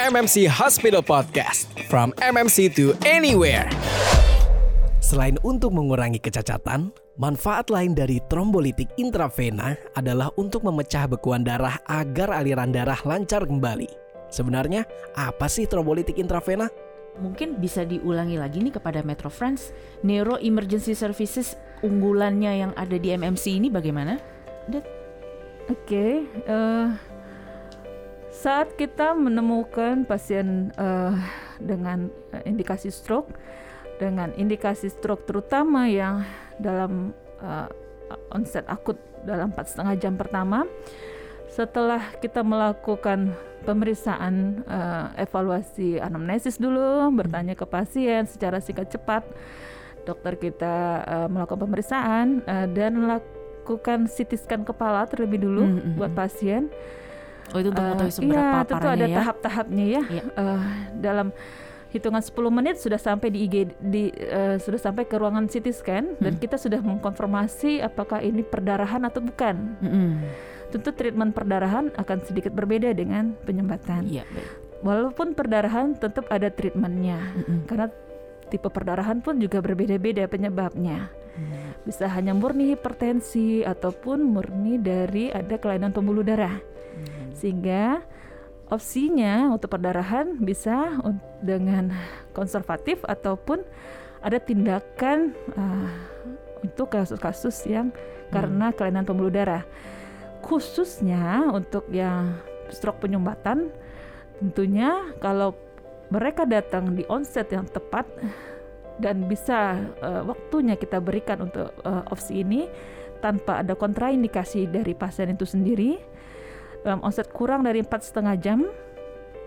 MMC Hospital Podcast. From MMC to anywhere. Selain untuk mengurangi kecacatan, manfaat lain dari trombolitik intravena adalah untuk memecah bekuan darah agar aliran darah lancar kembali. Sebenarnya, apa sih trombolitik intravena? Mungkin bisa diulangi lagi nih kepada Metro Friends, Neuro Emergency Services unggulannya yang ada di MMC ini bagaimana? Oke, okay, uh, eh, saat kita menemukan pasien uh, dengan uh, indikasi stroke, dengan indikasi stroke terutama yang dalam uh, onset akut dalam empat setengah jam pertama, setelah kita melakukan pemeriksaan uh, evaluasi anamnesis dulu, bertanya ke pasien secara singkat cepat, dokter kita uh, melakukan pemeriksaan uh, dan melakukan CT scan kepala terlebih dulu mm -hmm. buat pasien Oh itu untuk mengetahui uh, seberapa iya, tentu ada ya? tahap-tahapnya ya. ya. Uh, dalam hitungan 10 menit sudah sampai di IG di uh, sudah sampai ke ruangan CT scan hmm. dan kita sudah mengkonfirmasi apakah ini perdarahan atau bukan. Hmm. Tentu treatment perdarahan akan sedikit berbeda dengan penyumbatan. Ya, Walaupun perdarahan tetap ada treatmentnya hmm. karena tipe perdarahan pun juga berbeda-beda penyebabnya. Hmm. Bisa hanya murni hipertensi ataupun murni dari ada kelainan pembuluh darah sehingga opsinya untuk perdarahan bisa dengan konservatif ataupun ada tindakan uh, untuk kasus-kasus yang hmm. karena kelainan pembuluh darah. Khususnya untuk yang stroke penyumbatan, tentunya kalau mereka datang di onset yang tepat dan bisa uh, waktunya kita berikan untuk uh, opsi ini tanpa ada kontraindikasi dari pasien itu sendiri dalam onset kurang dari empat setengah jam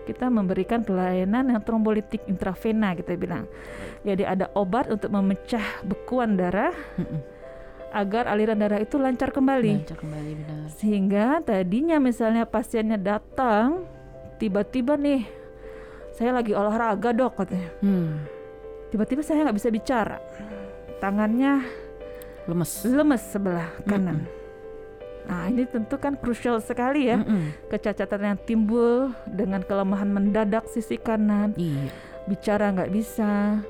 kita memberikan pelayanan yang trombolitik intravena kita bilang. Jadi ada obat untuk memecah bekuan darah agar aliran darah itu lancar kembali. Lancar kembali benar. Sehingga tadinya misalnya pasiennya datang tiba-tiba nih saya lagi olahraga dok katanya. Hmm. Tiba-tiba saya nggak bisa bicara. Tangannya lemes. Lemes sebelah kanan. Hmm Nah, ini tentu kan krusial sekali ya. Mm -mm. Kecacatan yang timbul dengan kelemahan mendadak sisi kanan. Iya. Bicara nggak bisa.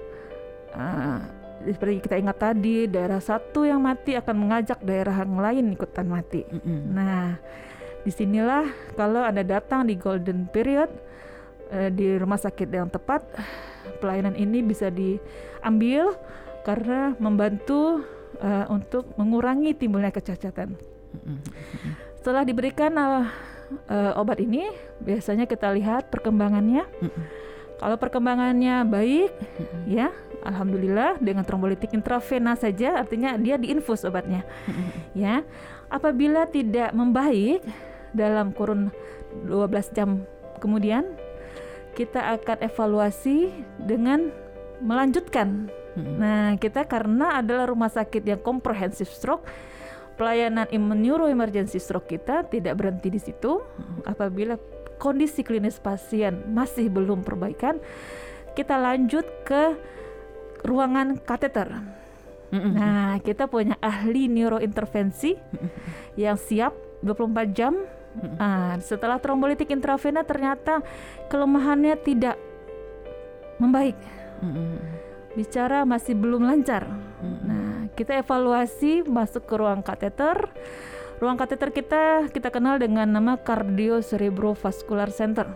Uh, seperti kita ingat tadi, daerah satu yang mati akan mengajak daerah yang lain ikutan mati. Mm -mm. Nah, di sinilah kalau anda datang di golden period uh, di rumah sakit yang tepat, pelayanan ini bisa diambil karena membantu uh, untuk mengurangi timbulnya kecacatan. Setelah diberikan uh, uh, obat ini, biasanya kita lihat perkembangannya. Kalau perkembangannya baik, ya, alhamdulillah dengan trombolitik intravena saja, artinya dia diinfus obatnya, ya. Apabila tidak membaik dalam kurun 12 jam kemudian, kita akan evaluasi dengan melanjutkan. Nah, kita karena adalah rumah sakit yang komprehensif stroke, pelayanan neuro emergency stroke kita tidak berhenti di situ. Apabila kondisi klinis pasien masih belum perbaikan, kita lanjut ke ruangan kateter. Nah, kita punya ahli neurointervensi yang siap 24 jam. Nah, setelah trombolitik intravena ternyata kelemahannya tidak membaik. Bicara masih belum lancar. Kita evaluasi masuk ke ruang kateter. Ruang kateter kita kita kenal dengan nama Cardio Cerebrovascular Center.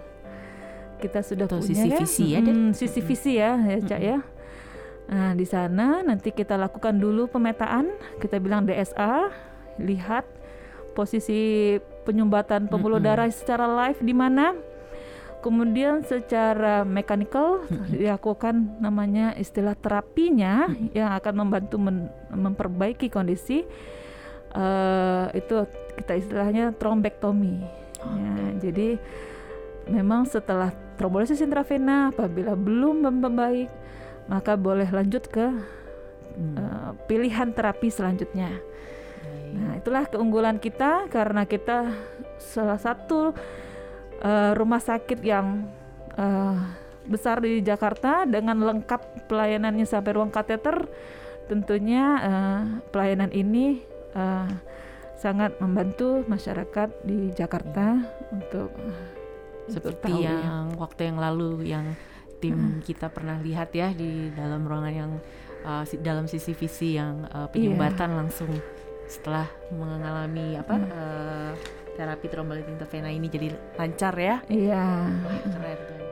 Kita sudah Atau punya CCVC ya, hmm, CCVC ya, ya Cak ya. Nah, di sana nanti kita lakukan dulu pemetaan, kita bilang DSA, lihat posisi penyumbatan pembuluh darah secara live di mana Kemudian secara mekanikal dilakukan namanya istilah terapinya yang akan membantu men memperbaiki kondisi uh, itu kita istilahnya trombektomi. Oh, ya, jadi memang setelah trombolisis intravena apabila belum membaik maka boleh lanjut ke hmm. uh, pilihan terapi selanjutnya. Nah, itulah keunggulan kita karena kita salah satu Eh, rumah sakit yang uh, besar di Jakarta dengan lengkap pelayanannya sampai ruang kateter tentunya uh, pelayanan ini uh, sangat membantu masyarakat di Jakarta untuk seperti untuk ya. yang ya. waktu yang lalu yang tim hmm. kita pernah lihat ya di dalam ruangan yang uh, dalam sisi visi yang uh, penyumbatan yeah. langsung setelah mengalami apa hmm. uh, terapi trombolitik vena ini jadi lancar ya. Iya. Yeah. keren.